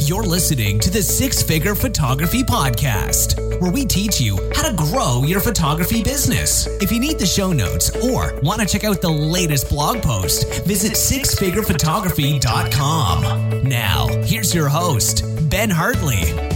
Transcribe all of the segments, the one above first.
You're listening to the Six Figure Photography Podcast, where we teach you how to grow your photography business. If you need the show notes or want to check out the latest blog post, visit sixfigurephotography.com. Now, here's your host, Ben Hartley.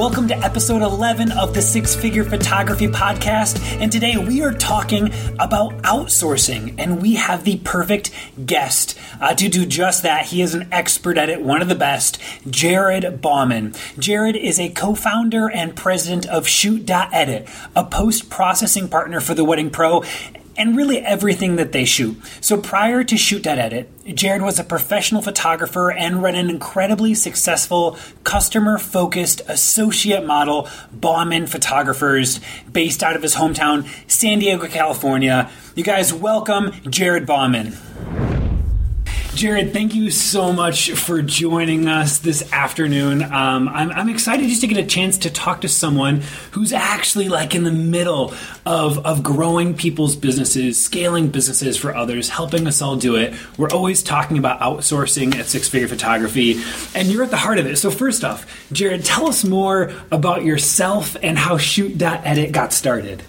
Welcome to episode 11 of the Six Figure Photography Podcast. And today we are talking about outsourcing. And we have the perfect guest uh, to do just that. He is an expert at it, one of the best, Jared Bauman. Jared is a co founder and president of ShootDotEdit, a post processing partner for the Wedding Pro and really everything that they shoot. So prior to ShootDotEdit, Jared was a professional photographer and ran an incredibly successful customer focused associate model, Bauman Photographers, based out of his hometown, San Diego, California. You guys welcome Jared Bauman. Jared, thank you so much for joining us this afternoon. Um, I'm, I'm, excited just to get a chance to talk to someone who's actually like in the middle of, of growing people's businesses, scaling businesses for others, helping us all do it. We're always talking about outsourcing at Six Figure Photography, and you're at the heart of it. So, first off, Jared, tell us more about yourself and how ShootDotEdit got started.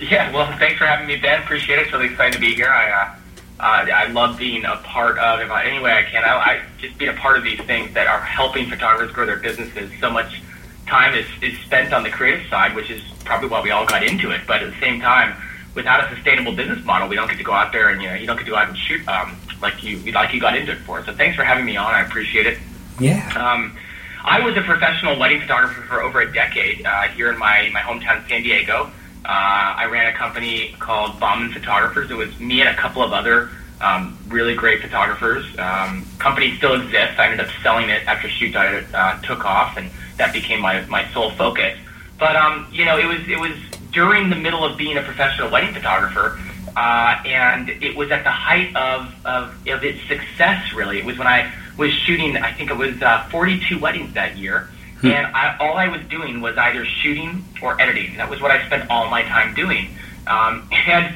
Yeah, well, thanks for having me, Ben. Appreciate it. It's really excited to be here. I, uh, uh, I love being a part of, if I, any way I can, I, I just being a part of these things that are helping photographers grow their businesses. So much time is, is spent on the creative side, which is probably why we all got into it. But at the same time, without a sustainable business model, we don't get to go out there and you know you don't get to go out and shoot um, like you like you got into it for. So thanks for having me on. I appreciate it. Yeah. Um, I was a professional wedding photographer for over a decade uh, here in my my hometown, San Diego. Uh, I ran a company called Bauman Photographers. It was me and a couple of other um, really great photographers. Um, company still exists. I ended up selling it after Shoot uh, took off, and that became my my sole focus. But um, you know, it was it was during the middle of being a professional wedding photographer, uh, and it was at the height of, of of its success. Really, it was when I was shooting. I think it was uh, 42 weddings that year Hmm. And I, all I was doing was either shooting or editing. That was what I spent all my time doing. Um, and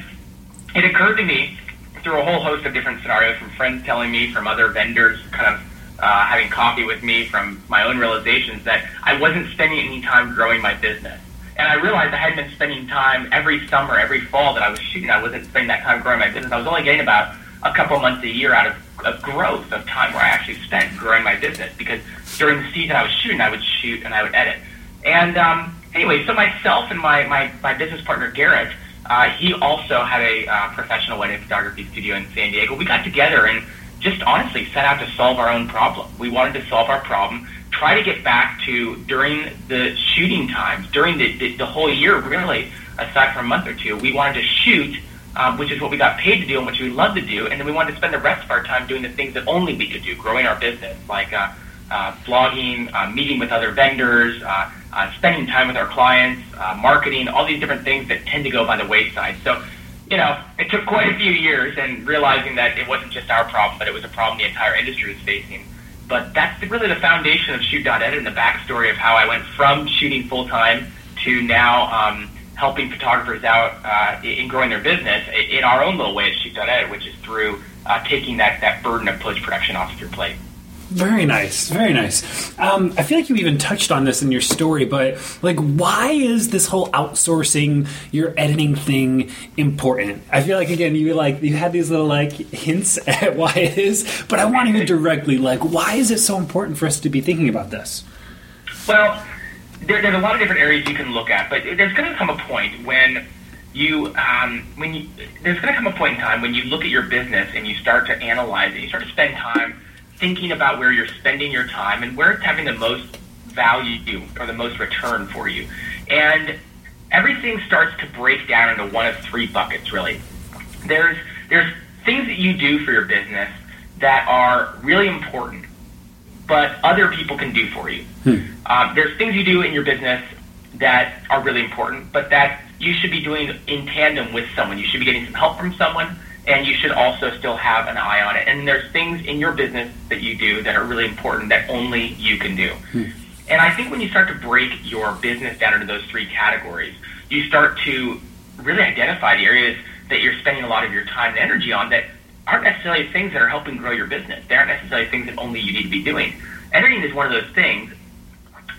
it occurred to me through a whole host of different scenarios, from friends telling me, from other vendors kind of uh, having coffee with me, from my own realizations that I wasn't spending any time growing my business. And I realized I hadn't been spending time every summer, every fall that I was shooting. I wasn't spending that time growing my business. I was only getting about a couple months a year out of, of growth of time where I actually spent growing my business because during the season I was shooting, I would shoot and I would edit. And um, anyway, so myself and my, my, my business partner, Garrett, uh, he also had a uh, professional wedding photography studio in San Diego. We got together and just honestly set out to solve our own problem. We wanted to solve our problem, try to get back to during the shooting times, during the, the, the whole year, really, aside from a month or two, we wanted to shoot, um, which is what we got paid to do and which we love to do, and then we wanted to spend the rest of our time doing the things that only we could do, growing our business, like uh, uh, blogging, uh, meeting with other vendors, uh, uh, spending time with our clients, uh, marketing, all these different things that tend to go by the wayside. So, you know, it took quite a few years and realizing that it wasn't just our problem, but it was a problem the entire industry was facing. But that's really the foundation of ShootDotEdit and the backstory of how I went from shooting full time to now um, helping photographers out uh, in growing their business in our own little way at ShootDotEdit, which is through uh, taking that, that burden of post production off of your plate. Very nice, very nice. Um, I feel like you even touched on this in your story, but like, why is this whole outsourcing your editing thing important? I feel like again, you like you had these little like hints at why it is, but I want to hear directly like, why is it so important for us to be thinking about this? Well, there, there's a lot of different areas you can look at, but there's going to come a point when you um, when you there's going to come a point in time when you look at your business and you start to analyze it, you start to spend time thinking about where you're spending your time and where it's having the most value or the most return for you. And everything starts to break down into one of three buckets, really. There's, there's things that you do for your business that are really important, but other people can do for you. Hmm. Um, there's things you do in your business that are really important, but that you should be doing in tandem with someone. You should be getting some help from someone and you should also still have an eye on it. And there's things in your business that you do that are really important that only you can do. Hmm. And I think when you start to break your business down into those three categories, you start to really identify the areas that you're spending a lot of your time and energy on that aren't necessarily things that are helping grow your business. They aren't necessarily things that only you need to be doing. Editing is one of those things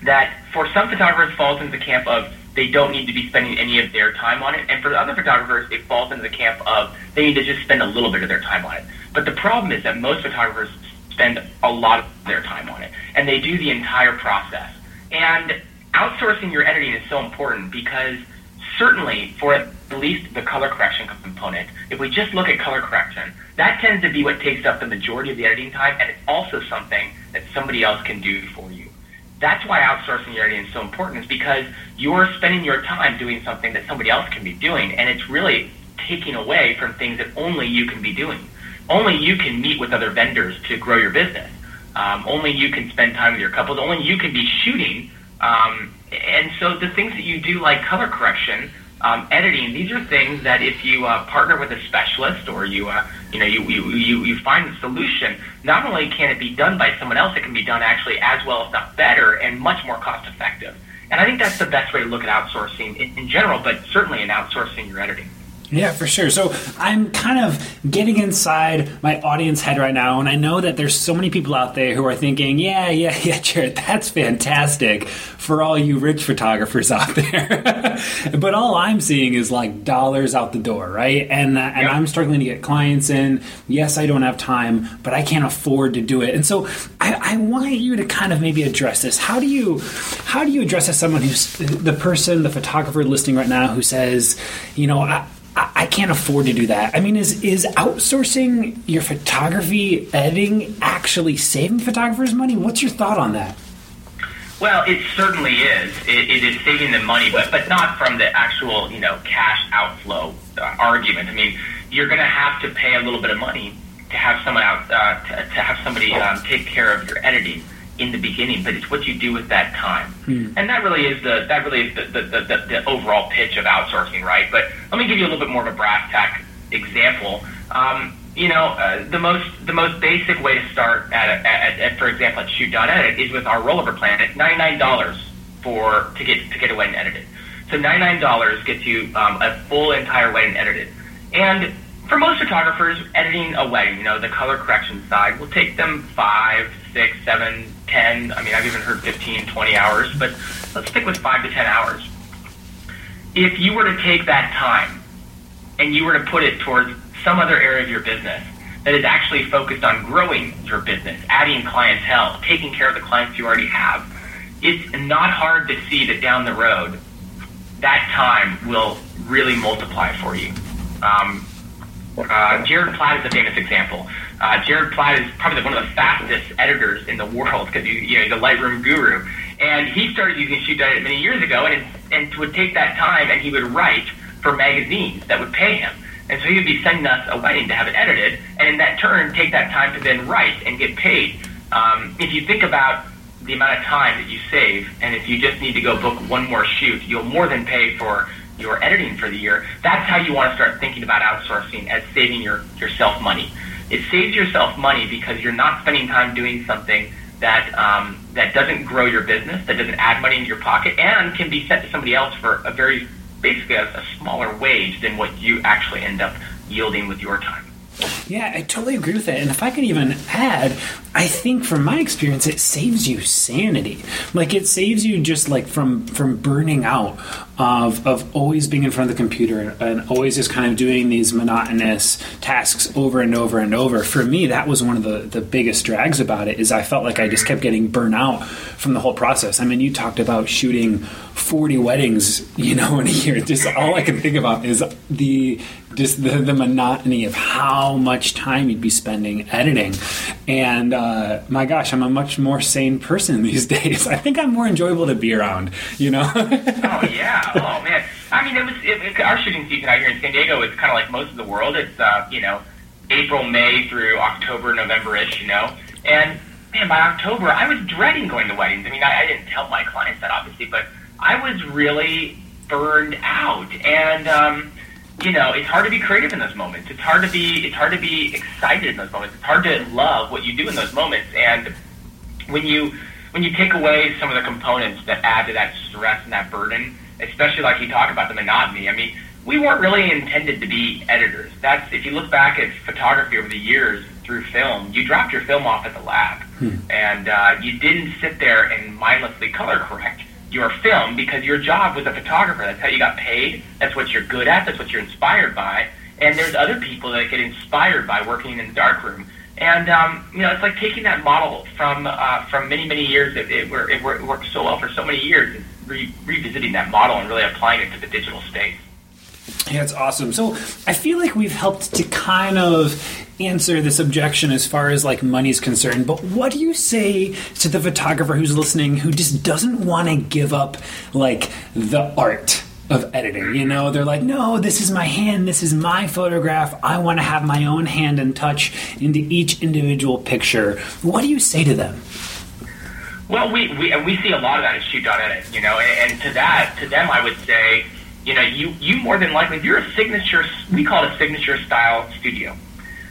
that for some photographers falls into the camp of they don't need to be spending any of their time on it. And for other photographers, it falls into the camp of they need to just spend a little bit of their time on it. But the problem is that most photographers spend a lot of their time on it, and they do the entire process. And outsourcing your editing is so important because certainly for at least the color correction component, if we just look at color correction, that tends to be what takes up the majority of the editing time, and it's also something that somebody else can do for you. That's why outsourcing your editing is so important is because you're spending your time doing something that somebody else can be doing and it's really taking away from things that only you can be doing. Only you can meet with other vendors to grow your business. Um, only you can spend time with your couples. Only you can be shooting um, and so the things that you do like color correction um, editing, these are things that if you uh, partner with a specialist or you, uh, you know, you, you, you, you find the solution, not only can it be done by someone else, it can be done actually as well, if not better, and much more cost effective. And I think that's the best way to look at outsourcing in, in general, but certainly in outsourcing your editing. Yeah, for sure. So I'm kind of getting inside my audience head right now, and I know that there's so many people out there who are thinking, yeah, yeah, yeah, Jared, that's fantastic for all you rich photographers out there. but all I'm seeing is like dollars out the door, right? And uh, and yep. I'm struggling to get clients in. Yes, I don't have time, but I can't afford to do it. And so I, I want you to kind of maybe address this. How do you how do you address as someone who's the person, the photographer listening right now who says, you know, I, I can't afford to do that. I mean, is is outsourcing your photography editing actually saving photographers money? What's your thought on that? Well, it certainly is. It, it is saving them money, but but not from the actual you know cash outflow uh, argument. I mean, you're going to have to pay a little bit of money to have someone out uh, to, to have somebody um, take care of your editing in the beginning, but it's what you do with that time. Hmm. And that really is the that really is the the, the, the, overall pitch of outsourcing, right? But let me give you a little bit more of a brass tack example. Um, you know, uh, the most the most basic way to start at, at, at for example, at ShootDotEdit is with our rollover plan. It's ninety nine dollars for to get to get a wedding edited. So ninety nine dollars gets you um, a full entire wedding edited. And for most photographers, editing a wedding, you know, the color correction side will take them five, six, seven, 10, I mean, I've even heard 15, 20 hours, but let's stick with 5 to 10 hours. If you were to take that time and you were to put it towards some other area of your business that is actually focused on growing your business, adding clientele, taking care of the clients you already have, it's not hard to see that down the road, that time will really multiply for you. Um, uh, Jared Platt is a famous example. Uh, Jared Platt is probably one of the fastest editors in the world because you know, he's a Lightroom guru. And he started using ShootDotEdit many years ago, and, and would take that time and he would write for magazines that would pay him. And so he would be sending us a wedding to have it edited, and in that turn, take that time to then write and get paid. Um, if you think about the amount of time that you save, and if you just need to go book one more shoot, you'll more than pay for your editing for the year. That's how you want to start thinking about outsourcing as saving your yourself money. It saves yourself money because you're not spending time doing something that um, that doesn't grow your business, that doesn't add money into your pocket, and can be sent to somebody else for a very basically a, a smaller wage than what you actually end up yielding with your time. Yeah, I totally agree with that. And if I could even add, I think from my experience, it saves you sanity. Like it saves you just like from from burning out of of always being in front of the computer and always just kind of doing these monotonous tasks over and over and over. For me, that was one of the the biggest drags about it. Is I felt like I just kept getting burnt out from the whole process. I mean, you talked about shooting forty weddings, you know, in a year. Just all I can think about is the just the, the monotony of how much time you'd be spending editing. And uh, my gosh, I'm a much more sane person these days. I think I'm more enjoyable to be around, you know? oh, yeah. Oh, man. I mean, it was it, it, our shooting season out here in San Diego is kind of like most of the world. It's, uh, you know, April, May through October, November ish, you know? And, man, by October, I was dreading going to weddings. I mean, I, I didn't tell my clients that, obviously, but I was really burned out. And, um, you know, it's hard to be creative in those moments. It's hard to be it's hard to be excited in those moments. It's hard to love what you do in those moments. And when you when you take away some of the components that add to that stress and that burden, especially like you talk about the monotony. I mean, we weren't really intended to be editors. That's if you look back at photography over the years through film, you dropped your film off at the lab, hmm. and uh, you didn't sit there and mindlessly color correct your film because your job was a photographer. That's how you got paid. That's what you're good at. That's what you're inspired by. And there's other people that get inspired by working in the darkroom. And um, you know, it's like taking that model from uh, from many many years. It, it, it, worked so well for so many years. Re- revisiting that model and really applying it to the digital space. Yeah, it's awesome. So I feel like we've helped to kind of answer this objection as far as like money's concerned. But what do you say to the photographer who's listening who just doesn't want to give up like the art? Of editing, you know, they're like, no, this is my hand, this is my photograph. I want to have my own hand and touch into each individual picture. What do you say to them? Well, we, we, we see a lot of that at ShootDotEdit, you know, and, and to that, to them, I would say, you know, you, you more than likely, if you're a signature, we call it a signature style studio.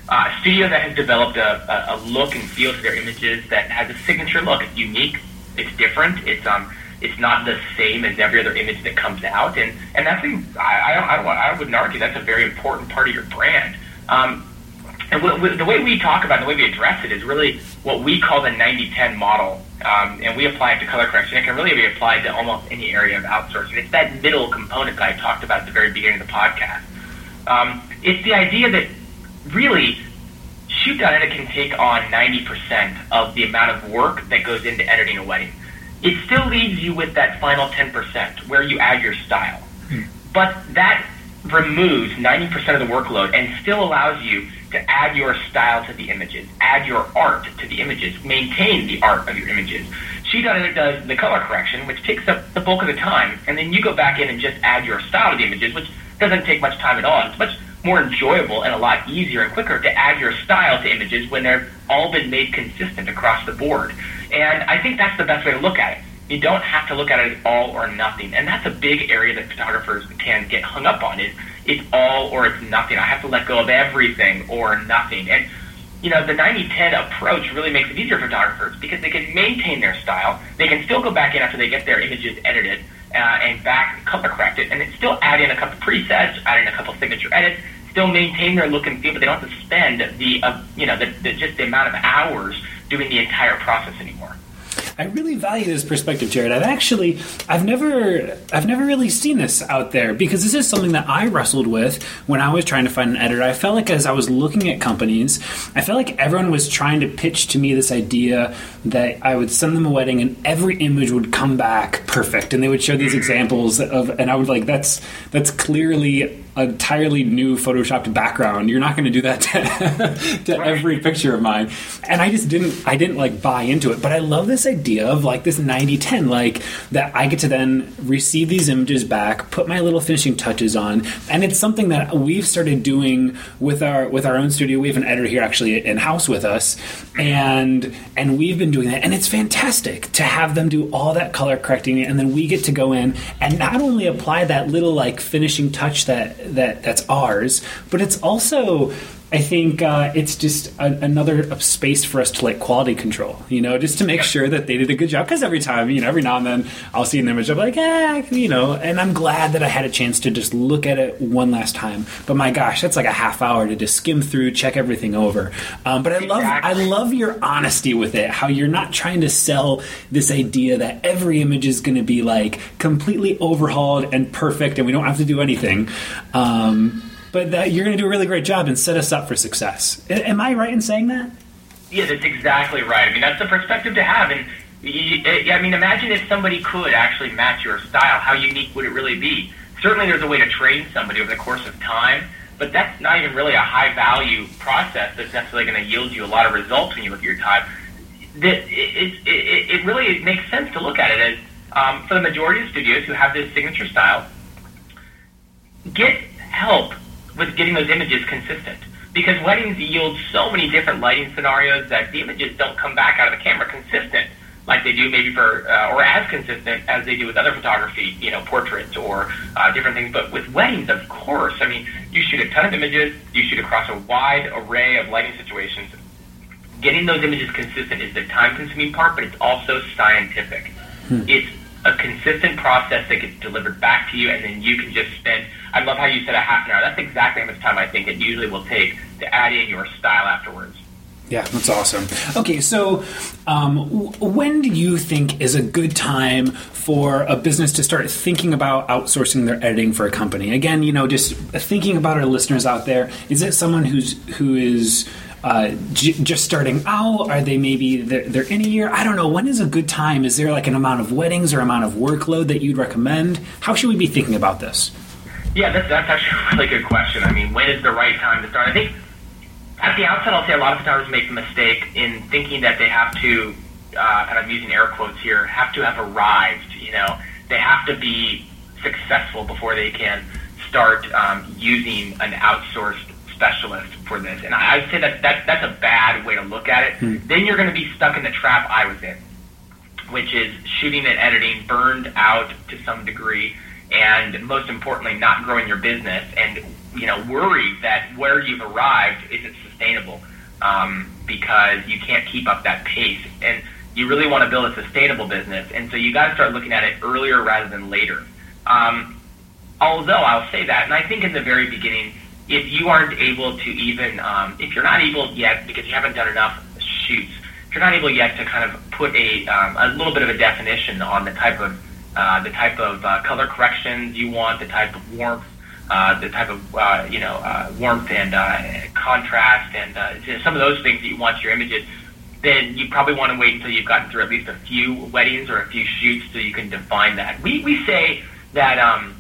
Uh, a studio that has developed a, a, a look and feel to their images that has a signature look. It's unique. It's different. It's um, it's not the same as every other image that comes out, and and that's a, I, I I don't I wouldn't argue that's a very important part of your brand. Um, and w- w- the way we talk about it, the way we address it is really what we call the 90-10 model um, and we apply it to color correction. It can really be applied to almost any area of outsourcing. It's that middle component that I talked about at the very beginning of the podcast. Um, it's the idea that really shoot ShootDotEdit can take on 90% of the amount of work that goes into editing a wedding. It still leaves you with that final 10% where you add your style. Hmm. But that removes 90% of the workload and still allows you to add your style to the images, add your art to the images, maintain the art of your images. She does the color correction, which takes up the bulk of the time, and then you go back in and just add your style to the images, which doesn't take much time at all. It's much more enjoyable and a lot easier and quicker to add your style to images when they've all been made consistent across the board. And I think that's the best way to look at it. You don't have to look at it all or nothing. And that's a big area that photographers can get hung up on is it's all or it's nothing. I have to let go of everything or nothing. And you know, the 90-10 approach really makes it easier for photographers because they can maintain their style. They can still go back in after they get their images edited uh, and back color correct it, and then still add in a couple presets, add in a couple signature edits, still maintain their look and feel, but they don't have to spend the, uh, you know, the, the, just the amount of hours doing the entire process anymore. I really value this perspective, Jared. I've actually, I've never, I've never really seen this out there because this is something that I wrestled with when I was trying to find an editor. I felt like as I was looking at companies, I felt like everyone was trying to pitch to me this idea that I would send them a wedding and every image would come back perfect, and they would show these examples of, and I would like, that's that's clearly entirely new photoshopped background. You're not going to do that to, to every picture of mine. And I just didn't I didn't like buy into it. But I love this idea of like this 90-10 like that I get to then receive these images back, put my little finishing touches on, and it's something that we've started doing with our with our own studio. We have an editor here actually in house with us and and we've been doing that and it's fantastic to have them do all that color correcting and then we get to go in and not only apply that little like finishing touch that that that's ours, but it's also I think uh, it's just a, another space for us to like quality control, you know, just to make sure that they did a good job. Because every time, you know, every now and then I'll see an image, I'm like, eh, you know, and I'm glad that I had a chance to just look at it one last time. But my gosh, that's like a half hour to just skim through, check everything over. Um, but I love, I love your honesty with it. How you're not trying to sell this idea that every image is going to be like completely overhauled and perfect, and we don't have to do anything. Um, but that you're going to do a really great job and set us up for success. Am I right in saying that? Yeah, that's exactly right. I mean, that's the perspective to have. And I mean, imagine if somebody could actually match your style. How unique would it really be? Certainly, there's a way to train somebody over the course of time, but that's not even really a high value process that's necessarily going to yield you a lot of results when you look at your time. That it, it, it really makes sense to look at it as um, for the majority of studios who have this signature style, get help with getting those images consistent. Because weddings yield so many different lighting scenarios that the images don't come back out of the camera consistent like they do maybe for uh, or as consistent as they do with other photography, you know, portraits or uh, different things. But with weddings, of course, I mean, you shoot a ton of images, you shoot across a wide array of lighting situations. Getting those images consistent is the time-consuming part, but it's also scientific. Hmm. It's a consistent process that gets delivered back to you, and then you can just spend. I love how you said a half an hour. That's exactly how much time I think it usually will take to add in your style afterwards. Yeah, that's awesome. Okay, so um, when do you think is a good time for a business to start thinking about outsourcing their editing for a company? Again, you know, just thinking about our listeners out there. Is it someone who's who is uh, j- just starting out? Are they maybe they're, they're, in a year? I don't know. When is a good time? Is there like an amount of weddings or amount of workload that you'd recommend? How should we be thinking about this? Yeah, that's, that's actually a really good question. I mean, when is the right time to start? I think at the outset, I'll say a lot of photographers make the mistake in thinking that they have to, uh, and I'm using air quotes here, have to have arrived. You know, they have to be successful before they can start um, using an outsourced specialist for this. And I would say that, that that's a bad way to look at it. Hmm. Then you're going to be stuck in the trap I was in, which is shooting and editing burned out to some degree, and most importantly, not growing your business and you know worried that where you've arrived isn't sustainable um, because you can't keep up that pace. And you really want to build a sustainable business, and so you got to start looking at it earlier rather than later. Um, although I'll say that, and I think in the very beginning if you aren't able to even, um, if you're not able yet, because you haven't done enough shoots, if you're not able yet to kind of put a, um, a little bit of a definition on the type of, uh, the type of uh, color corrections you want, the type of warmth, uh, the type of, uh, you know, uh, warmth and uh, contrast and uh, some of those things that you want your images, then you probably want to wait until you've gotten through at least a few weddings or a few shoots so you can define that. We, we say that, um,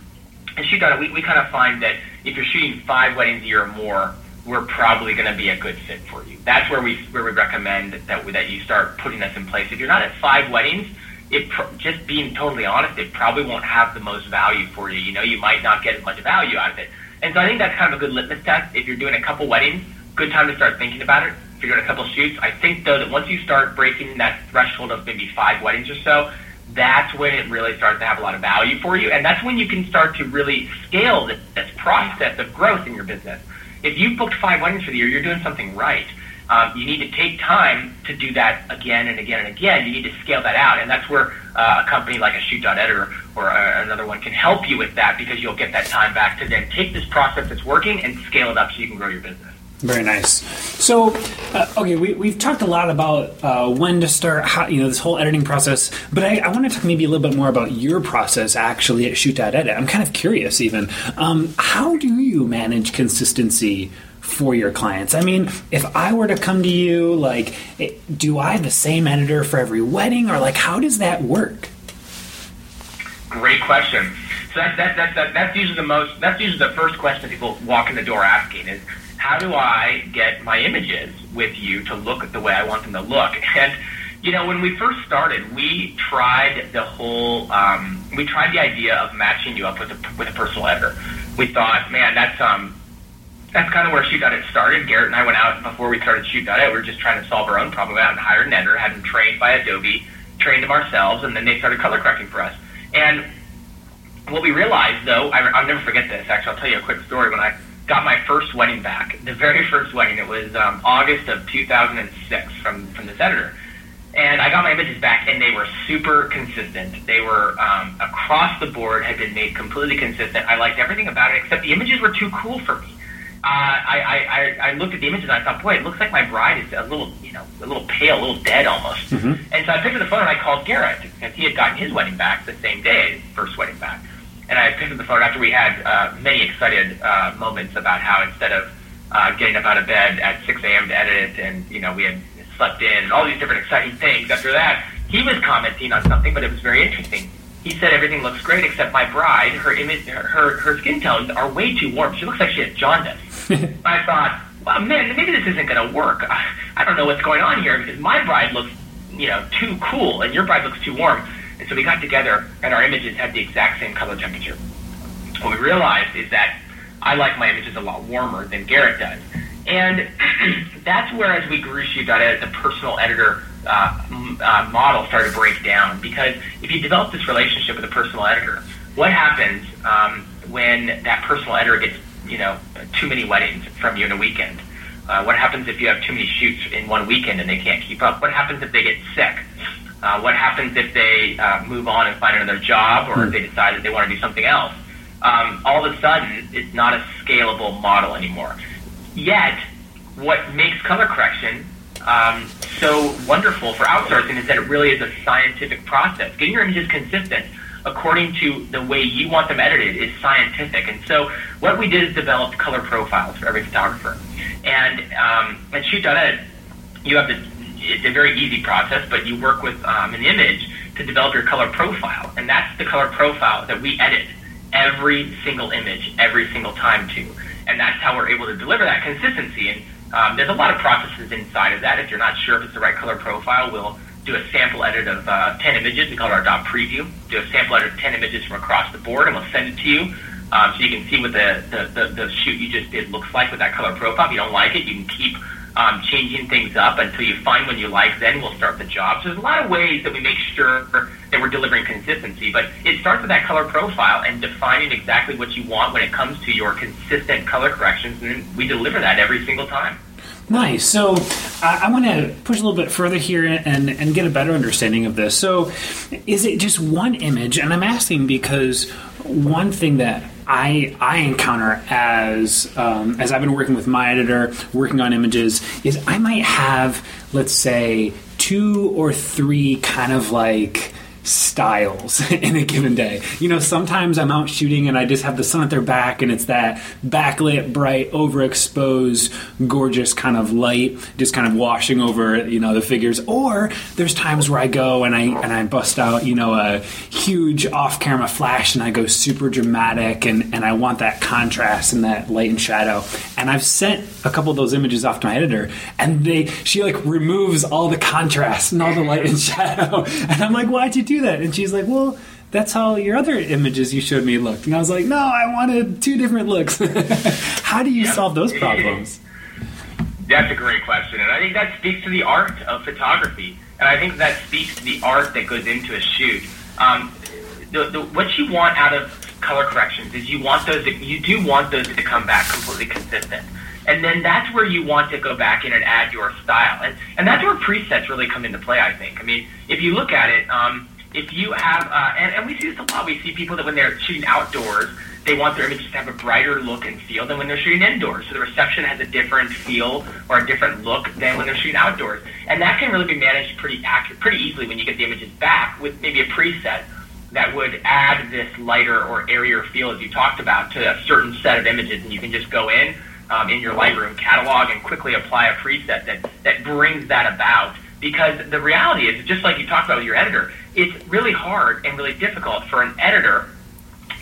and shoot it, we, we kind of find that if you're shooting five weddings a year or more, we're probably going to be a good fit for you. That's where we where we recommend that that you start putting this in place. If you're not at five weddings, it just being totally honest, it probably won't have the most value for you. You know, you might not get as much value out of it. And so I think that's kind of a good litmus test. If you're doing a couple weddings, good time to start thinking about it. If you're doing a couple shoots, I think though that once you start breaking that threshold of maybe five weddings or so, that's when it really starts to have a lot of value for you. And that's when you can start to really scale this, this process of growth in your business. If you've booked five weddings for the year, you're doing something right. Um, you need to take time to do that again and again and again. You need to scale that out. And that's where uh, a company like a Shoot.Editor or uh, another one can help you with that because you'll get that time back to then take this process that's working and scale it up so you can grow your business. Very nice. So, uh, okay, we, we've talked a lot about uh, when to start, how, you know, this whole editing process, but I, I want to talk maybe a little bit more about your process actually at ShootDotEdit. I'm kind of curious, even. Um, how do you manage consistency for your clients? I mean, if I were to come to you, like, do I have the same editor for every wedding, or like, how does that work? Great question. So that's, that's, that's, that's usually the most, that's usually the first question people walk in the door asking is, how do I get my images with you to look the way I want them to look? And you know, when we first started, we tried the whole, um, we tried the idea of matching you up with a with a personal editor. We thought, man, that's um, that's kind of where shoot got it started. Garrett and I went out before we started Shoot.it. We were just trying to solve our own problem. We went out and hired an editor, had him trained by Adobe, trained him ourselves, and then they started color correcting for us. And what we realized, though, I, I'll never forget this. Actually, I'll tell you a quick story. When I got my first wedding back, the very first wedding. It was um, August of 2006 from from this editor, and I got my images back, and they were super consistent. They were um, across the board, had been made completely consistent. I liked everything about it, except the images were too cool for me. Uh, I, I, I, looked at the images and I thought, boy, it looks like my bride is a little, you know, a little pale, a little dead almost. Mm-hmm. And so I picked up the phone and I called Garrett because he had gotten his wedding back the same day, first wedding back. And I picked up the phone after we had uh, many excited uh, moments about how instead of uh, getting up out of bed at 6 a.m. to edit it, and you know we had slept in, and all these different exciting things. After that, he was commenting on something, but it was very interesting. He said everything looks great except my bride. Her image, her her, skin tones are way too warm. She looks like she has jaundice. I thought, well, man, maybe this isn't going to work. I, I don't know what's going on here because my bride looks, you know, too cool, and your bride looks too warm. So we got together, and our images had the exact same color temperature. What we realized is that I like my images a lot warmer than Garrett does. And that's where, as we grew ShootDotEdit, the personal editor uh, uh, model started to break down. Because if you develop this relationship with a personal editor, what happens um, when that personal editor gets you know, too many weddings from you in a weekend? Uh, what happens if you have too many shoots in one weekend and they can't keep up? What happens if they get sick? Uh, what happens if they uh, move on and find another job or if they decide that they want to do something else? Um, all of a sudden, it's not a scalable model anymore. Yet, what makes color correction um, so wonderful for outsourcing is that it really is a scientific process. Getting your images consistent according to the way you want them edited is scientific. And so what we did is develop color profiles for every photographer. And um, at ShootDotEdit, you have to, it's a very easy process, but you work with um, an image to develop your color profile. And that's the color profile that we edit every single image every single time to. And that's how we're able to deliver that consistency. And um, there's a lot of processes inside of that. If you're not sure if it's the right color profile, we'll do a sample edit of uh, 10 images. We call it our dot preview. Do a sample edit of 10 images from across the board, and we'll send it to you. Um, so you can see what the, the, the, the shoot you just did looks like with that color profile. If you don't like it, you can keep um, changing things up until you find one you like. Then we'll start the job. So there's a lot of ways that we make sure that we're delivering consistency. But it starts with that color profile and defining exactly what you want when it comes to your consistent color corrections, and we deliver that every single time. Nice. So I, I want to push a little bit further here and, and get a better understanding of this. So is it just one image? And I'm asking because one thing that I I encounter as um, as I've been working with my editor, working on images, is I might have let's say two or three kind of like styles in a given day. You know, sometimes I'm out shooting and I just have the sun at their back and it's that backlit, bright, overexposed, gorgeous kind of light just kind of washing over, you know, the figures. Or there's times where I go and I and I bust out, you know, a huge off-camera flash and I go super dramatic and, and I want that contrast and that light and shadow. And I've sent a couple of those images off to my editor and they she like removes all the contrast and all the light and shadow. And I'm like, why'd you do that? And she's like, well, that's how your other images you showed me looked. And I was like, no, I wanted two different looks. how do you yeah. solve those problems? That's a great question. And I think that speaks to the art of photography. And I think that speaks to the art that goes into a shoot. Um, the, the, what you want out of color corrections is you want those, to, you do want those to come back completely consistent. And then that's where you want to go back in and add your style. And, and that's where presets really come into play, I think. I mean, if you look at it, um, if you have, uh, and, and we see this a lot, we see people that when they're shooting outdoors, they want their images to have a brighter look and feel than when they're shooting indoors. So the reception has a different feel or a different look than when they're shooting outdoors. And that can really be managed pretty accurate, pretty easily when you get the images back with maybe a preset that would add this lighter or airier feel as you talked about to a certain set of images and you can just go in um, in your Lightroom catalog and quickly apply a preset that, that brings that about because the reality is, just like you talked about with your editor, it's really hard and really difficult for an editor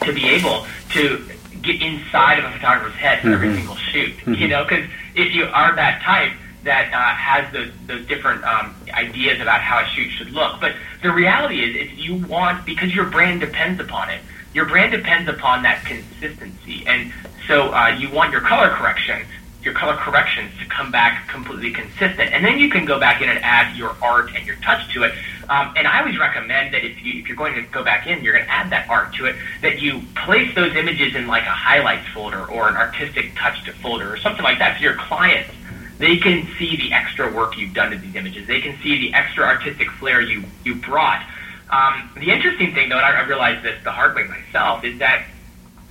to be able to get inside of a photographer's head for mm-hmm. every single shoot. Mm-hmm. You know, because if you are that type that uh, has those, those different um, ideas about how a shoot should look, but the reality is, is you want because your brand depends upon it. Your brand depends upon that consistency, and so uh, you want your color correction your color corrections to come back completely consistent. And then you can go back in and add your art and your touch to it. Um, and I always recommend that if, you, if you're going to go back in, you're going to add that art to it, that you place those images in like a highlights folder or an artistic touch to folder or something like that. So your clients, they can see the extra work you've done to these images. They can see the extra artistic flair you, you brought. Um, the interesting thing, though, and I, I realized this the hard way myself, is that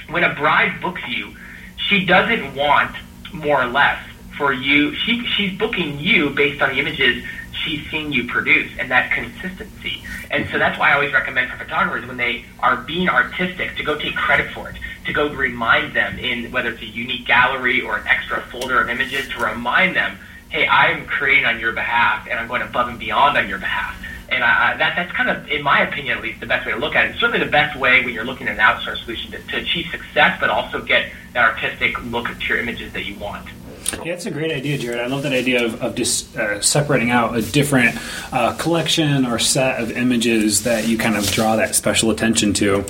when a bride books you, she doesn't want more or less for you. She, she's booking you based on the images she's seen you produce and that consistency. And so that's why I always recommend for photographers when they are being artistic to go take credit for it, to go remind them in whether it's a unique gallery or an extra folder of images to remind them, hey, I'm creating on your behalf and I'm going above and beyond on your behalf. And I, that, that's kind of, in my opinion at least, the best way to look at it. Certainly the best way when you're looking at an outsource solution to, to achieve success, but also get that artistic look to your images that you want. Yeah, that's a great idea, Jared. I love that idea of, of just uh, separating out a different uh, collection or set of images that you kind of draw that special attention to.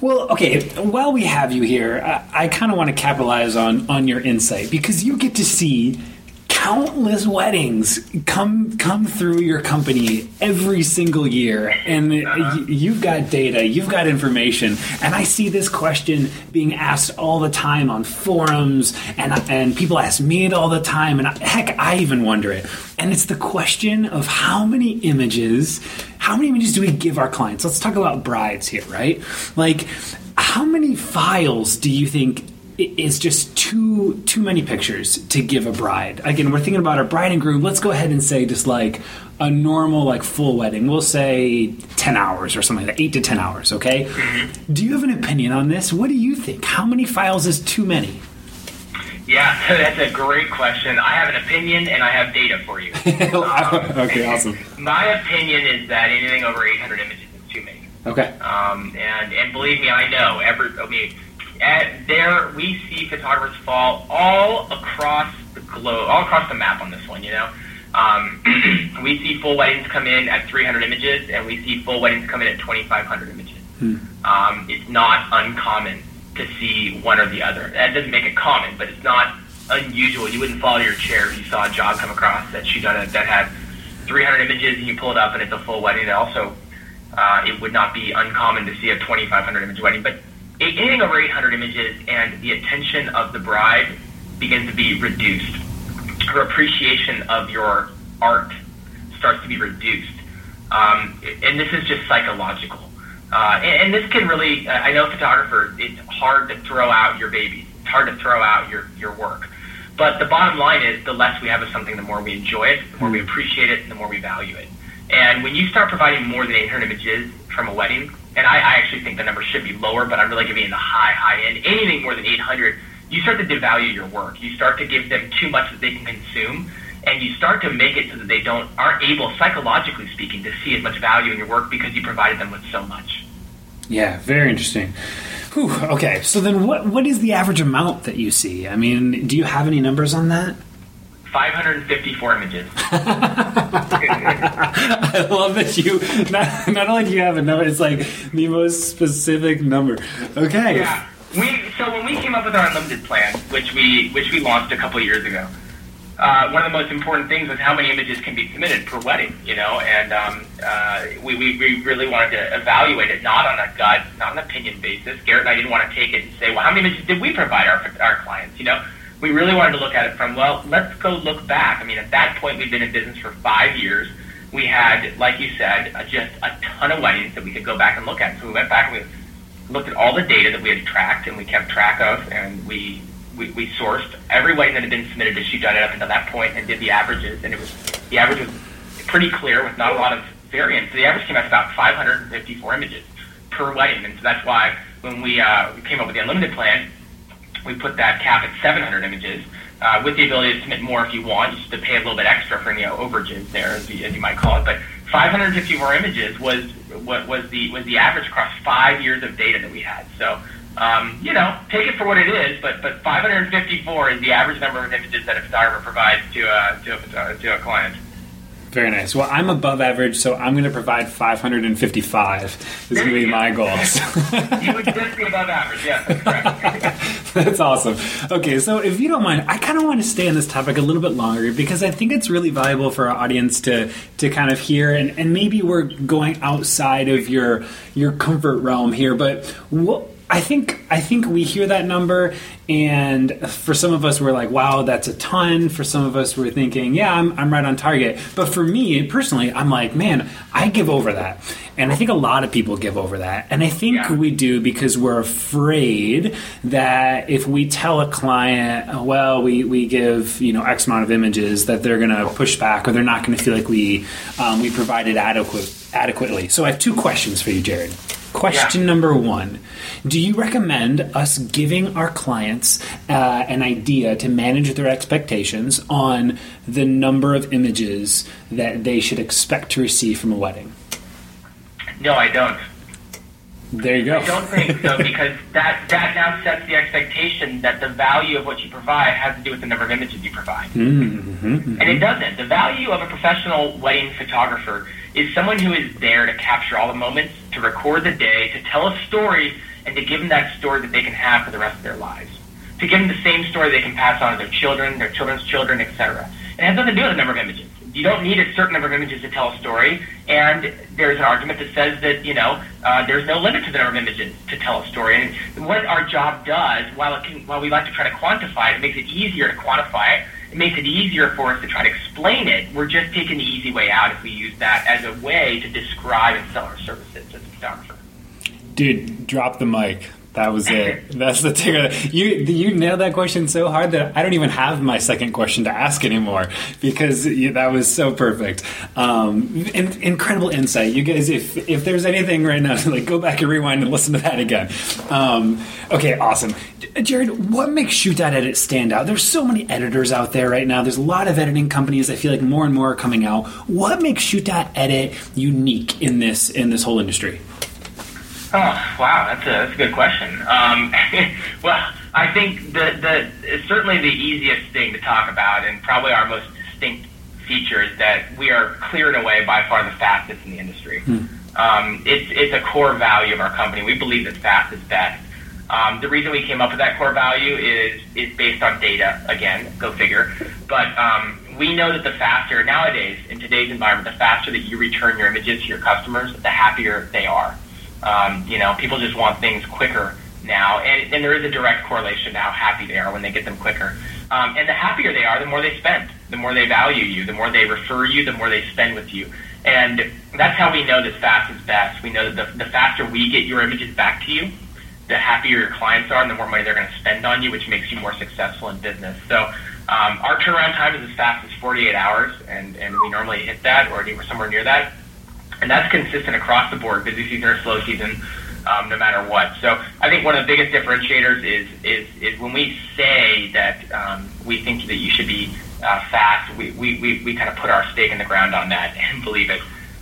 Well, okay, while we have you here, I, I kind of want to capitalize on, on your insight because you get to see countless weddings come come through your company every single year. And you've got data you've got information. And i see this question being asked all the time on forums and and people ask me it all the time and heck i even wonder it. And it's the question of how many images how many images do we give our clients? Let's talk about brides here right? Like how many files do you think is just too too many pictures to give a bride. Again, we're thinking about our bride and groom. Let's go ahead and say just like a normal like full wedding. We'll say 10 hours or something like that, 8 to 10 hours, okay? Mm-hmm. Do you have an opinion on this? What do you think? How many files is too many? Yeah, that's a great question. I have an opinion and I have data for you. um, okay, awesome. My opinion is that anything over 800 images is too many. Okay. Um, and and believe me, I know. Every I mean, at there we see photographers fall all across the globe, all across the map on this one. You know, um, we see full weddings come in at 300 images, and we see full weddings come in at 2,500 images. Hmm. Um, it's not uncommon to see one or the other. That doesn't make it common, but it's not unusual. You wouldn't fall to your chair if you saw a job come across that she done a, that had 300 images, and you pull it up, and it's a full wedding. And also, uh, it would not be uncommon to see a 2,500 image wedding, but anything over 800 images and the attention of the bride begins to be reduced. Her appreciation of your art starts to be reduced. Um, and this is just psychological. Uh, and, and, this can really, uh, I know photographers, it's hard to throw out your babies. It's hard to throw out your, your work. But the bottom line is the less we have of something, the more we enjoy it, the more we appreciate it, and the more we value it. And when you start providing more than 800 images from a wedding, and I, I actually think the number should be lower, but I'm really giving the high, high end. Anything more than 800, you start to devalue your work. You start to give them too much that they can consume, and you start to make it so that they don't aren't able, psychologically speaking, to see as much value in your work because you provided them with so much. Yeah, very interesting. Whew, okay, so then what what is the average amount that you see? I mean, do you have any numbers on that? 554 images. I love that you not, not only do you have a number, it's like the most specific number. Okay. Yeah. We so when we came up with our unlimited plan, which we which we launched a couple years ago, uh, one of the most important things was how many images can be submitted per wedding, you know, and um, uh, we, we, we really wanted to evaluate it not on a gut, not an opinion basis. Garrett and I didn't want to take it and say, well, how many images did we provide our, our clients, you know? We really wanted to look at it from, well, let's go look back. I mean, at that point, we've been in business for five years. We had, like you said, just a ton of weddings that we could go back and look at. So we went back and we looked at all the data that we had tracked and we kept track of, and we, we, we sourced every wedding that had been submitted to She It up until that point and did the averages. And it was the average was pretty clear with not a lot of variance. So the average came out about 554 images per wedding. And so that's why when we, uh, came up with the unlimited plan, we put that cap at 700 images. Uh, with the ability to submit more if you want, you just to pay a little bit extra for any overages there, as you, as you might call it. But 554 images was what was the was the average across five years of data that we had. So um, you know, take it for what it is, but but 554 is the average number of images that a photographer provides to a to a, to a client. Very nice. Well, I'm above average, so I'm going to provide 555. This is going to be my goal. you would be above average, yes, that's correct. that's awesome. Okay, so if you don't mind, I kind of want to stay on this topic a little bit longer because I think it's really valuable for our audience to to kind of hear, and, and maybe we're going outside of your your comfort realm here, but what I think I think we hear that number, and for some of us, we're like, "Wow, that's a ton." For some of us, we're thinking, "Yeah, I'm, I'm right on target." But for me personally, I'm like, "Man, I give over that," and I think a lot of people give over that, and I think Yeah. we do because we're afraid that if we tell a client, oh, "Well, we, we give you know X amount of images," that they're going to push back or they're not going to feel like we um, we provided adequate adequately. So I have two questions for you, Jared. Question Yeah. number one Do you recommend us giving our clients uh, an idea to manage their expectations on the number of images that they should expect to receive from a wedding? No, I don't. There you go. I don't think so because that that now sets the expectation that the value of what you provide has to do with the number of images you provide, Mm-hmm, and it doesn't. The value of a professional wedding photographer is someone who is there to capture all the moments, to record the day, to tell a story, and to give them that story that they can have for the rest of their lives. To give them the same story they can pass on to their children, their children's children, etc. It has nothing to do with the number of images. You don't need a certain number of images to tell a story, and there's an argument that says that you know uh, there's no limit to the number of images to tell a story. And what our job does, while it can, while we like to try to quantify it, it makes it easier to quantify it. It makes it easier for us to try to explain it. We're just taking the easy way out if we use that as a way to describe and sell our services as a photographer. Dude, drop the mic. That was it. That's the thing. You you nailed that question so hard that I don't even have my second question to ask anymore because you, that was so perfect. Um, in, incredible insight, you guys. If if there's anything right now, like go back and rewind and listen to that again. Um, okay, awesome. Jared, what makes ShootDotEdit stand out? There's so many editors out there right now. There's a lot of editing companies. I feel like more and more are coming out. What makes ShootDotEdit unique in this in this whole industry? Oh wow, that's a that's a good question. Um, well, I think the the certainly the easiest thing to talk about, and probably our most distinct feature, is that we are clear and away by far the fastest in the industry. Um, it's it's a core value of our company. We believe that fast is best. Um, the reason we came up with that core value is is based on data. Again, go figure. But um, we know that the faster nowadays in today's environment, the faster that you return your images to your customers, the happier they are. Um, you know, people just want things quicker now, and, and there is a direct correlation to how happy they are when they get them quicker. Um, and the happier they are, the more they spend, the more they value you, the more they refer you, the more they spend with you. And that's how we know that fast is best. We know that the, the faster we get your images back to you, the happier your clients are and the more money they're going to spend on you, which makes you more successful in business. So um, our turnaround time is as fast as 48 hours, and, and we normally hit that or somewhere near that. And that's consistent across the board, busy season or slow season, um, no matter what. So I think one of the biggest differentiators is is, is when we say that um, we think that you should be uh, fast, we, we, we, we kind of put our stake in the ground on that and believe it.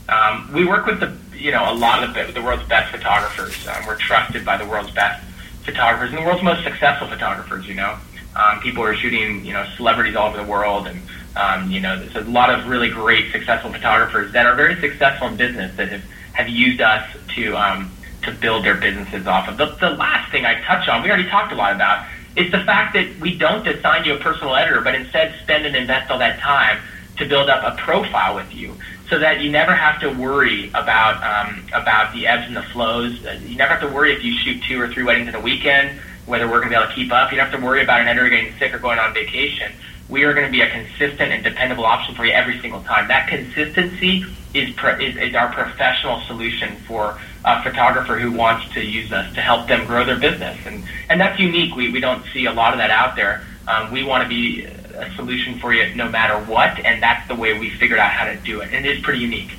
Um, we work with the you know a lot of the, the world's best photographers. Um, we're trusted by the world's best photographers and the world's most successful photographers. You know, um, people are shooting you know celebrities all over the world, and um, you know there's a lot of really great successful photographers that are very successful in business that have have used us to um, to build their businesses off of. The, the last thing I touch on, we already talked a lot about, is the fact that we don't assign you a personal editor, but instead spend and invest all that time to build up a profile with you so that you never have to worry about um, about the ebbs and the flows. Uh, You never have to worry if you shoot two or three weddings in a weekend, whether we're going to be able to keep up. You don't have to worry about an editor getting sick or going on vacation. We are going to be a consistent and dependable option for you every single time. That consistency is pro- is, is our professional solution for a photographer who wants to use us to help them grow their business, and and that's unique. We we don't see a lot of that out there. Um, we want to be a solution for you no matter what, and that's the way we figured out how to do it. And it is pretty unique.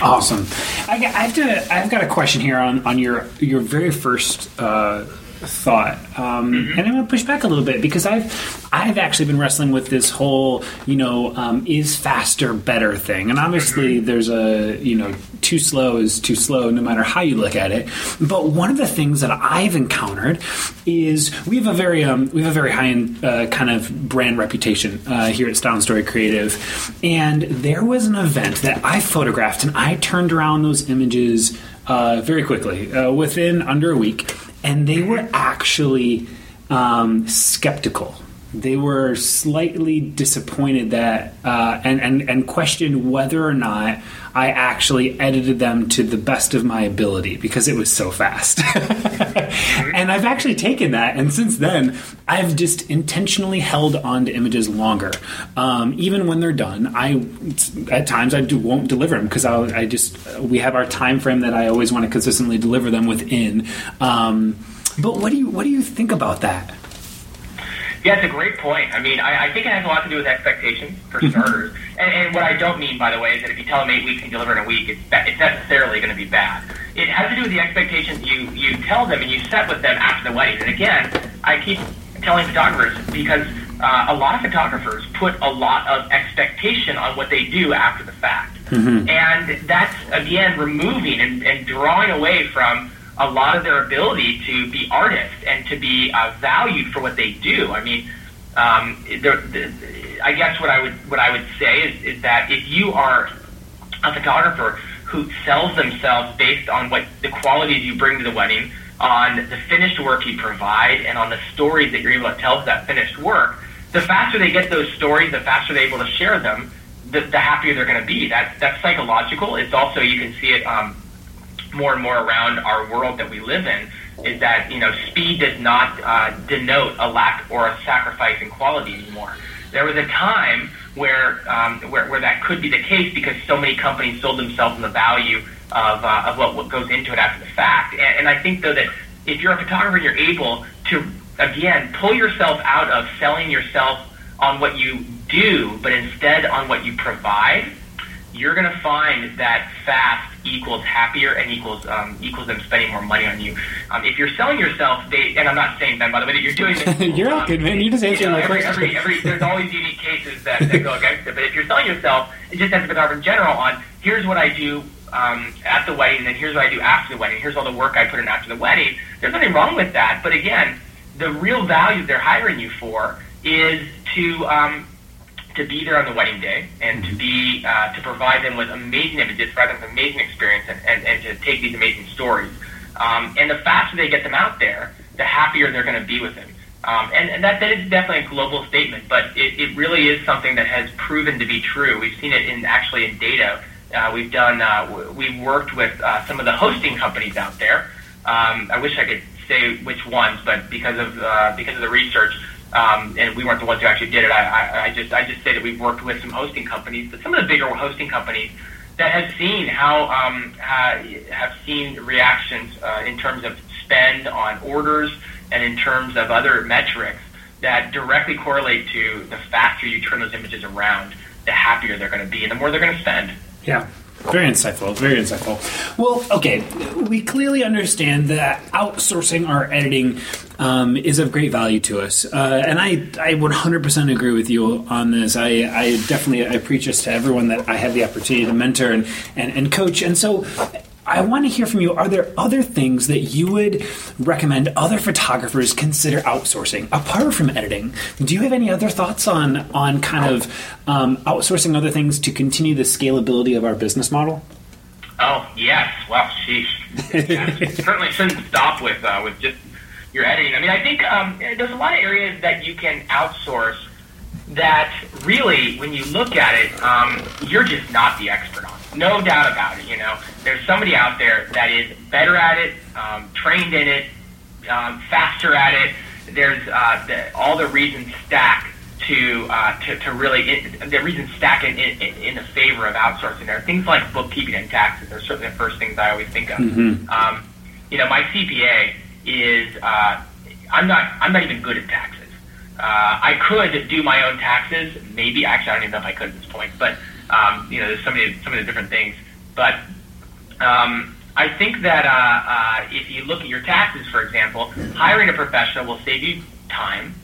Awesome. I I've to. I've got a question here on, on your your very first uh, thought, um, mm-hmm. and I'm going to push back a little bit because I've I've actually been wrestling with this whole you know um, is faster better thing, and obviously mm-hmm. there's a you know too slow is too slow no matter how you look at it. But one of the things that I've encountered is we have a very um, we have a very high end uh, kind of brand reputation uh, here at Style Story Creative, and there was an event that I photographed and I turned around those images uh, very quickly uh, within under a week and they were actually um, skeptical. They were slightly disappointed that uh, and, and and questioned whether or not I actually edited them to the best of my ability because it was so fast. and I've actually taken that, and since then, I've just intentionally held on to images longer. Um, even when they're done, I at times I do, won't deliver them because I just we have our time frame that I always want to consistently deliver them within. Um, but what do you what do you think about that? Yeah, it's a great point. I mean, I, I think it has a lot to do with expectations for mm-hmm. starters. and, and what I don't mean, by the way, is that if you tell them eight weeks and deliver in a week, it's, it's necessarily going to be bad. It has to do with the expectations you, you tell them and you set with them after the wedding. And again, I keep telling photographers because uh, a lot of photographers put a lot of expectation on what they do after the fact. Mm-hmm. And that's, again, removing and, and drawing away from a lot of their ability to be artists and to be uh, valued for what they do. I mean, um, I guess what I would what I would say is, is that if you are a photographer who sells themselves based on what the qualities you bring to the wedding, on the finished work you provide, and on the stories that you're able to tell to that finished work, the faster they get those stories, the faster they're able to share them, the, the happier they're going to be. That's that's psychological. It's also you can see it. Um, more and more around our world that we live in is that you know speed does not uh, denote a lack or a sacrifice in quality anymore. There was a time where, um, where where that could be the case because so many companies sold themselves on the value of, uh, of what, what goes into it after the fact. And, and I think though that if you're a photographer, and you're able to again pull yourself out of selling yourself on what you do, but instead on what you provide. You're going to find that fast equals happier and equals um, equals them spending more money on you. Um, if you're selling yourself, they and I'm not saying Ben by the way that you're doing this. you're um, all good, man. You just answered you know, my every, question. Every, every, there's always unique cases that, that go against it. But if you're selling yourself, it just as a photographer in general, on here's what I do um, at the wedding, and then here's what I do after the wedding. Here's all the work I put in after the wedding. There's nothing wrong with that. But again, the real value they're hiring you for is to um, to be there on the wedding day and to be uh, to provide them with amazing images, provide them with amazing experience, and, and, and to take these amazing stories. Um, and the faster they get them out there, the happier they're going to be with them. Um, and, and that, that is definitely a global statement, but it, it really is something that has proven to be true. We've seen it in actually in data. Uh, we've done uh, we've worked with uh, some of the hosting companies out there. Um, I wish I could say which ones, but because of uh, because of the research, um, and we weren't the ones who actually did it. I, I, I just I just say that we've worked with some hosting companies, but some of the bigger hosting companies that have seen how um, have seen reactions uh, in terms of spend on orders and in terms of other metrics that directly correlate to the faster you turn those images around, the happier they're going to be, and the more they're going to spend. Yeah. Very insightful. Very insightful. Well, okay, we clearly understand that outsourcing our editing um, is of great value to us, uh, and I I 100% agree with you on this. I, I definitely I preach this to everyone that I have the opportunity to mentor and, and, and coach, and so I want to hear from you. Are there other things that you would recommend other photographers consider outsourcing apart from editing? Do you have any other thoughts on on kind of um, outsourcing other things to continue the scalability of our business model? Oh yes, well, sheesh. certainly shouldn't stop with uh, with just your editing. I mean, I think um, there's a lot of areas that you can outsource that really, when you look at it, um, you're just not the expert on. No doubt about it. You know, there's somebody out there that is better at it, um, trained in it, um, faster at it. There's uh, the, all the reasons stack to uh, to, to really in, the reasons stack in, in, in the favor of outsourcing. There are things like bookkeeping and taxes. Are certainly the first things I always think of. Mm-hmm. Um, you know, my CPA is uh, I'm not I'm not even good at taxes. Uh, I could do my own taxes, maybe. Actually, I don't even know if I could at this point. But um, you know, there's so many, so many different things. But um, I think that uh, uh, if you look at your taxes, for example, hiring a professional will save you time.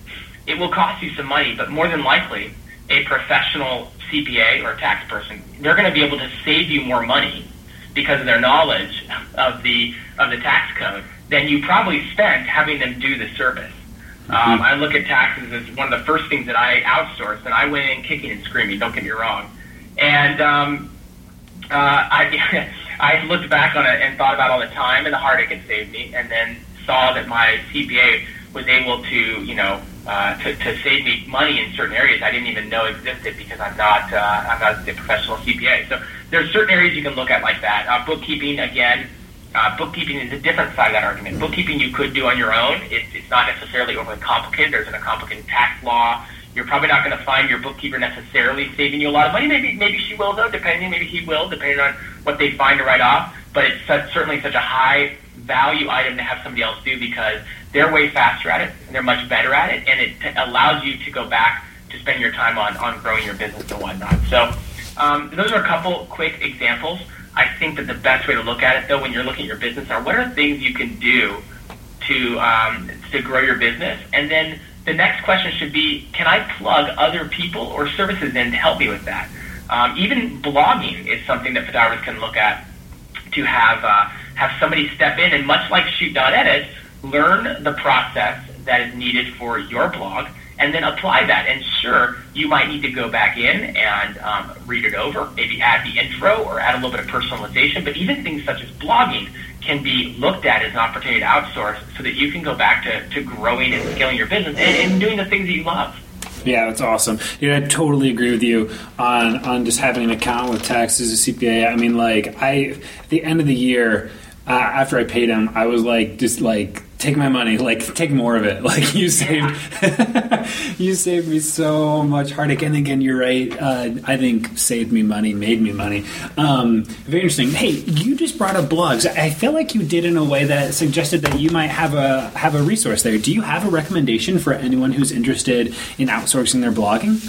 It will cost you some money, but more than likely, a professional CPA or a tax person, they're going to be able to save you more money because of their knowledge of the of the tax code than you probably spent having them do the service. Um, mm-hmm. I look at taxes as one of the first things that I outsourced, and I went in kicking and screaming. Don't get me wrong. And um, uh, I I looked back on it and thought about all the time and the heartache it saved me, and then saw that my CPA was able to, you know, uh, to, to save me money in certain areas I didn't even know existed because I'm not uh, I'm not a professional CPA. So there's certain areas you can look at like that. Uh, bookkeeping again. Uh, bookkeeping is a different side of that argument. Bookkeeping you could do on your own. It, it's not necessarily overly complicated. There's a complicated tax law. You're probably not going to find your bookkeeper necessarily saving you a lot of money. Maybe maybe she will though, depending. Maybe he will, depending on what they find to write off. But it's such, certainly such a high value item to have somebody else do because they're way faster at it and they're much better at it, and it t- allows you to go back to spend your time on on growing your business and whatnot. So um, those are a couple quick examples. I think that the best way to look at it, though, when you're looking at your business, are what are things you can do to um, to grow your business, and then the next question should be, can I plug other people or services in to help me with that? Um, even blogging is something that photographers can look at to have uh, have somebody step in and much like ShootDotEdit, learn the process that is needed for your blog and then apply that. And sure, you might need to go back in and um, read it over, maybe add the intro or add a little bit of personalization. But even things such as blogging can be looked at as an opportunity to outsource so that you can go back to, to growing and scaling your business and, and doing the things that you love. Yeah, that's awesome. Yeah, I totally agree with you on on just having an account with tax as a CPA. I mean, like I at the end of the year, uh, after I paid him, I was like, just like take my money, like take more of it. Like you saved, you saved me so much heartache. And again, you're right. Uh, I think saved me money, made me money. Um, very interesting. Hey, you just brought up blogs. I feel like you did in a way that suggested that you might have a have a resource there. Do you have a recommendation for anyone who's interested in outsourcing their blogging?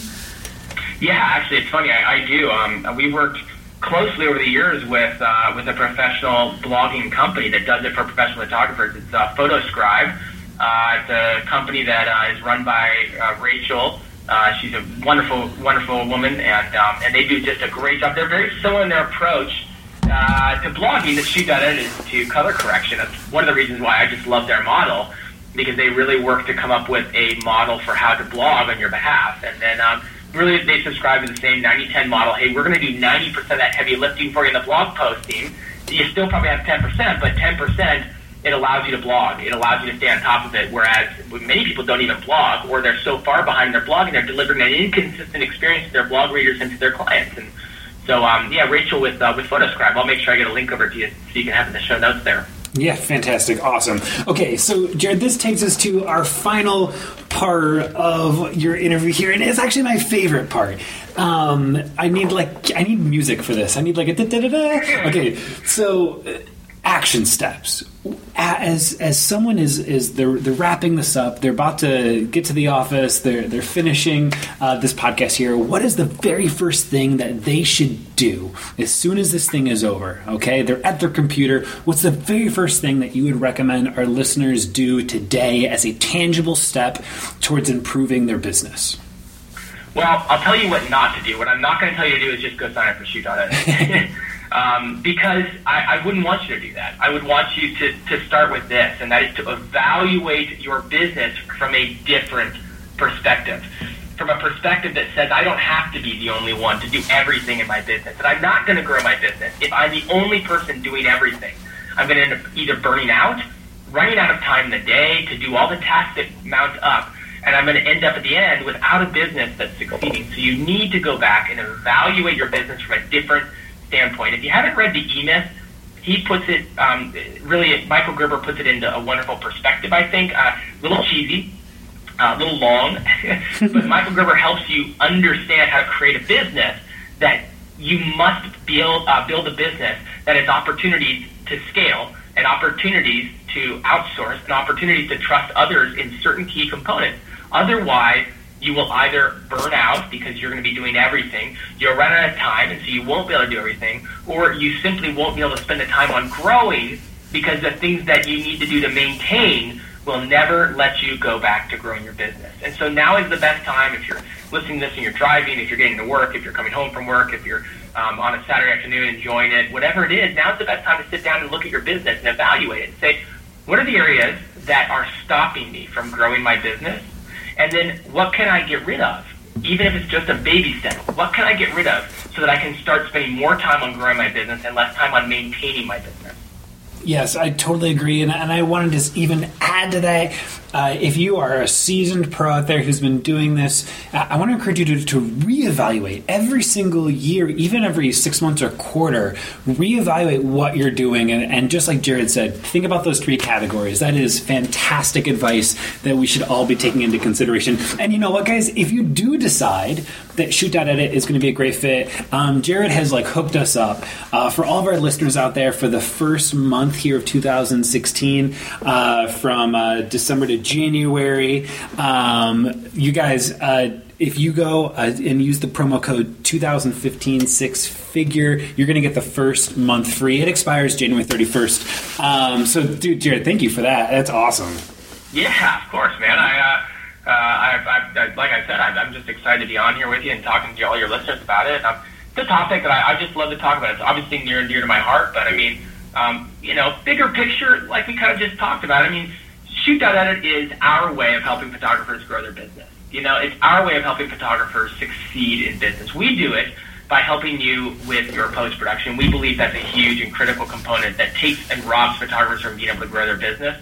Yeah, actually, it's funny. I, I do. Um, we worked closely over the years with uh, with a professional blogging company that does it for professional photographers. It's uh, Photoscribe. Uh, it's a company that uh, is run by uh, Rachel. Uh, she's a wonderful, wonderful woman, and um, and they do just a great job. They're very similar in their approach uh, to blogging that ShootDotEdit is to color correction. That's one of the reasons why I just love their model because they really work to come up with a model for how to blog on your behalf, and then. Um, really they subscribe to the same 90-10 model. Hey, we're going to do 90% of that heavy lifting for you in the blog posting. You still probably have 10%, but 10% it allows you to blog. It allows you to stay on top of it. Whereas many people don't even blog, or they're so far behind their blog and they're delivering an inconsistent experience to their blog readers and to their clients. And so, um, yeah, Rachel with uh, with Photoscribe. I'll make sure I get a link over to you so you can have it in the show notes there. Yeah, fantastic. Awesome. Okay, so Jared, this takes us to our final part of your interview here, and it's actually my favorite part. Um, I need like I need music for this. I need like a da da da. Okay, so uh, action steps. As as someone is is they're they're wrapping this up they're about to get to the office they're they're finishing uh, this podcast here what is the very first thing that they should do as soon as this thing is over okay? They're at their computer. What's the very first thing that you would recommend our listeners do today as a tangible step towards improving their business? Well i'll tell you what not to do. What i'm not going to tell you to do is just go sign up for ShootDotEdit Um, because I, I wouldn't want you to do that. I would want you to, to start with this, and that is to evaluate your business from a different perspective. From a perspective that says, I don't have to be the only one to do everything in my business, and I'm not going to grow my business if I'm the only person doing everything. I'm going to end up either burning out, running out of time in the day to do all the tasks that mount up, and I'm going to end up at the end without a business that's succeeding. So you need to go back and evaluate your business from a different standpoint. If you haven't read the E-Myth, he puts it um, really. Michael Gerber puts it into a wonderful perspective. I think uh, a little cheesy, uh, a little long, but Michael Gerber helps you understand how to create a business that you must build uh, build a business that has opportunities to scale and opportunities to outsource and opportunities to trust others in certain key components. Otherwise, you will either burn out because you're going to be doing everything, you'll run out of time, and so you won't be able to do everything, or you simply won't be able to spend the time on growing because the things that you need to do to maintain will never let you go back to growing your business. And so now is the best time if you're listening to this and you're driving, if you're getting to work, if you're coming home from work, if you're um, on a Saturday afternoon enjoying it, whatever it is, now's the best time to sit down and look at your business and evaluate it and say, what are the areas that are stopping me from growing my business? And then what can I get rid of? Even if it's just a baby step, what can I get rid of so that I can start spending more time on growing my business and less time on maintaining my business? Yes, I totally agree, and, and I wanted to even add to that. Uh, if you are a seasoned pro out there who's been doing this, I want to encourage you to, to reevaluate every single year, even every six months or quarter. Reevaluate what you're doing, and, and just like Jared said, think about those three categories. That is fantastic advice that we should all be taking into consideration. And you know what, guys? If you do decide that ShootDotEdit is going to be a great fit, um, Jared has like hooked us up uh, for all of our listeners out there for the first month here of 2016, uh, from uh, December to January. Um, you guys, uh, if you go uh, and use the promo code 2015 six figure, you're going to get the first month free. It expires January 31st. Um, so, dude, Jared, thank you for that. That's awesome. Yeah, of course, man. I, uh, uh, I, I, I like I said, I, I'm just excited to be on here with you and talking to all your listeners about it. Um, it's a topic that I, I just love to talk about. It's obviously near and dear to my heart, but I mean, um, you know, bigger picture, like we kind of just talked about. I mean, ShootDotEdit is our way of helping photographers grow their business. You know, it's our way of helping photographers succeed in business. We do it by helping you with your post production. We believe that's a huge and critical component that takes and robs photographers from being able to grow their business.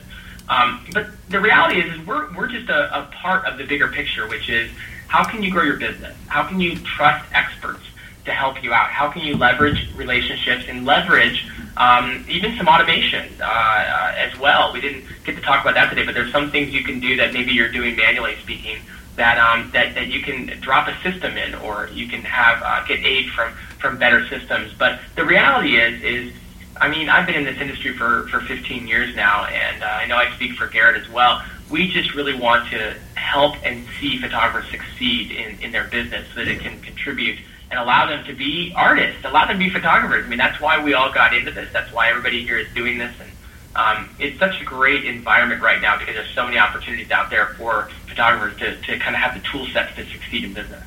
Um, but the reality is, is we're, we're just a, a part of the bigger picture, which is how can you grow your business? How can you trust experts to help you out? How can you leverage relationships and leverage um, even some automation uh, uh, as well? We didn't get to talk about that today, but there's some things you can do that maybe you're doing manually speaking that um, that, that you can drop a system in, or you can have uh, get aid from from better systems. But the reality is is I mean, I've been in this industry for, for 15 years now, and uh, I know I speak for Garrett as well. We just really want to help and see photographers succeed in, in their business so that it can contribute and allow them to be artists, allow them to be photographers. I mean, that's why we all got into this. That's why everybody here is doing this. And um, it's such a great environment right now because there's so many opportunities out there for photographers to, to kind of have the tool sets to succeed in business.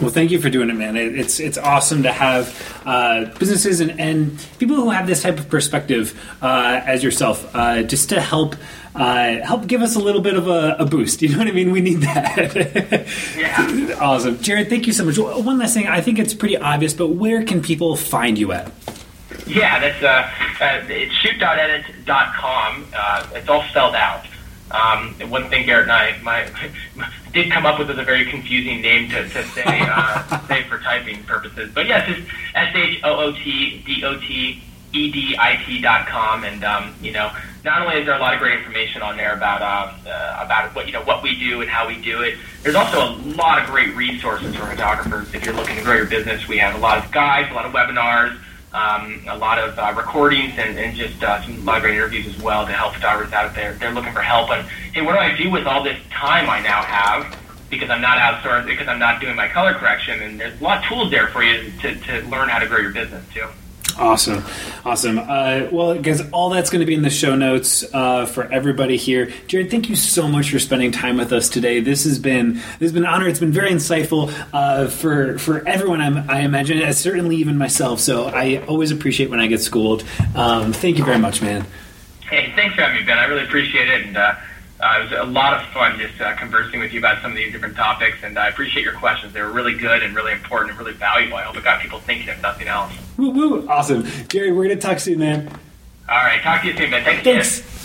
Well, thank you for doing it, man. It's it's awesome to have uh, businesses and, and people who have this type of perspective uh, as yourself, uh, just to help uh, help give us a little bit of a, a, boost. You know what I mean? We need that. yeah. awesome, Jared. Thank you so much. One last thing. I think it's pretty obvious, but where can people find you at? Yeah, that's uh, uh, it's shootdotedit.com. Uh, it's all spelled out. Um, one thing Garrett and I my, did come up with is a very confusing name to, to say, uh, say for typing purposes. But yes, it's S H O O T D O T E D I T dot com, and um, you know, not only is there a lot of great information on there about uh, uh, about what you know what we do and how we do it. There's also a lot of great resources for photographers. If you're looking to grow your business, we have a lot of guides, a lot of webinars um, a lot of uh, recordings and, and just uh, some live interviews as well to help photographers out there. They're looking for help. And hey, what do I do with all this time I now have? Because I'm not outsourced, because I'm not doing my color correction, and there's a lot of tools there for you to, to learn how to grow your business too. Awesome, awesome. Uh, well, guys, all that's going to be in the show notes uh, for everybody here. Jared, thank you so much for spending time with us today. This has been this has been an honor. It's been very insightful uh, for for everyone. I'm, i imagine, and certainly even myself. So I always appreciate when I get schooled. Um, thank you very much, man. Hey, thanks for having me, Ben. I really appreciate it, and uh, it was a lot of fun just uh, conversing with you about some of these different topics, and I appreciate your questions. They were really good and really important and really valuable. I hope it got people thinking if nothing else. Woo woo! Awesome, Jerry. We're gonna talk soon, man. All right, talk to you soon, man. Thanks. Thanks.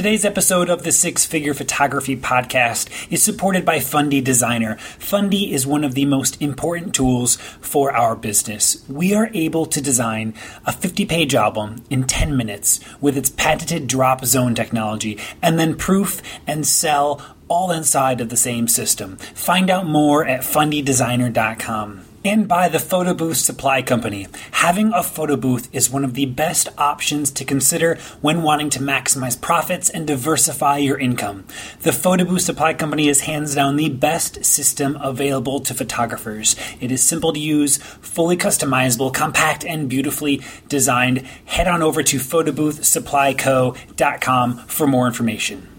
Today's episode of the Six Figure Photography Podcast is supported by Fundy Designer. Fundy is one of the most important tools for our business. We are able to design a 50 page album in 10 minutes with its patented drop zone technology and then proof and sell all inside of the same system. Find out more at fundydesigner.com. and by the Photo Booth Supply Company. Having a photo booth is one of the best options to consider when wanting to maximize profits and diversify your income. The Photo Booth Supply Company is hands down the best system available to photographers. It is simple to use, fully customizable, compact, and beautifully designed. Head on over to photoboothsupplyco.com for more information.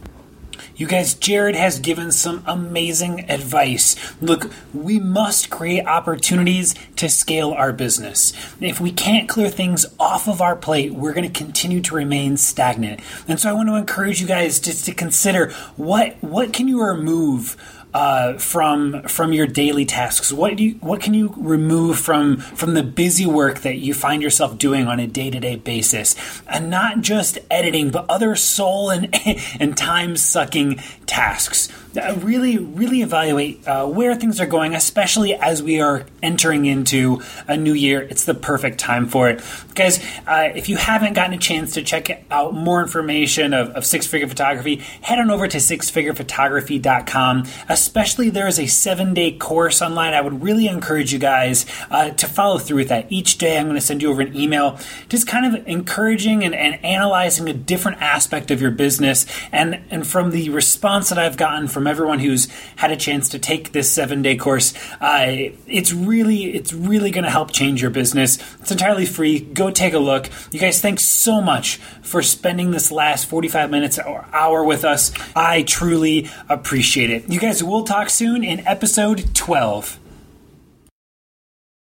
You guys, Jared has given some amazing advice. Look, we must create opportunities to scale our business. If we can't clear things off of our plate, we're going to continue to remain stagnant. And so I want to encourage you guys just to consider what what can you remove uh, from from your daily tasks? What do you what can you remove from from the busy work that you find yourself doing on a day to day basis, and not just editing, but other soul and and time sucking tasks. Uh, really, really evaluate uh, where things are going, especially as we are entering into a new year. It's the perfect time for it. Guys, uh, if you haven't gotten a chance to check out more information of, of Six Figure Photography, head on over to sixfigurephotography.com. Especially, there is a seven day course online. I would really encourage you guys uh, to follow through with that. Each day, I'm going to send you over an email, just kind of encouraging and, and analyzing a different aspect of your business. And, and from the response that I've gotten from from everyone who's had a chance to take this seven day course. Uh, it's really, it's really going to help change your business. It's entirely free. Go take a look. You guys, thanks so much for spending this last 45 minutes or hour with us. I truly appreciate it. You guys, we'll talk soon in episode 12.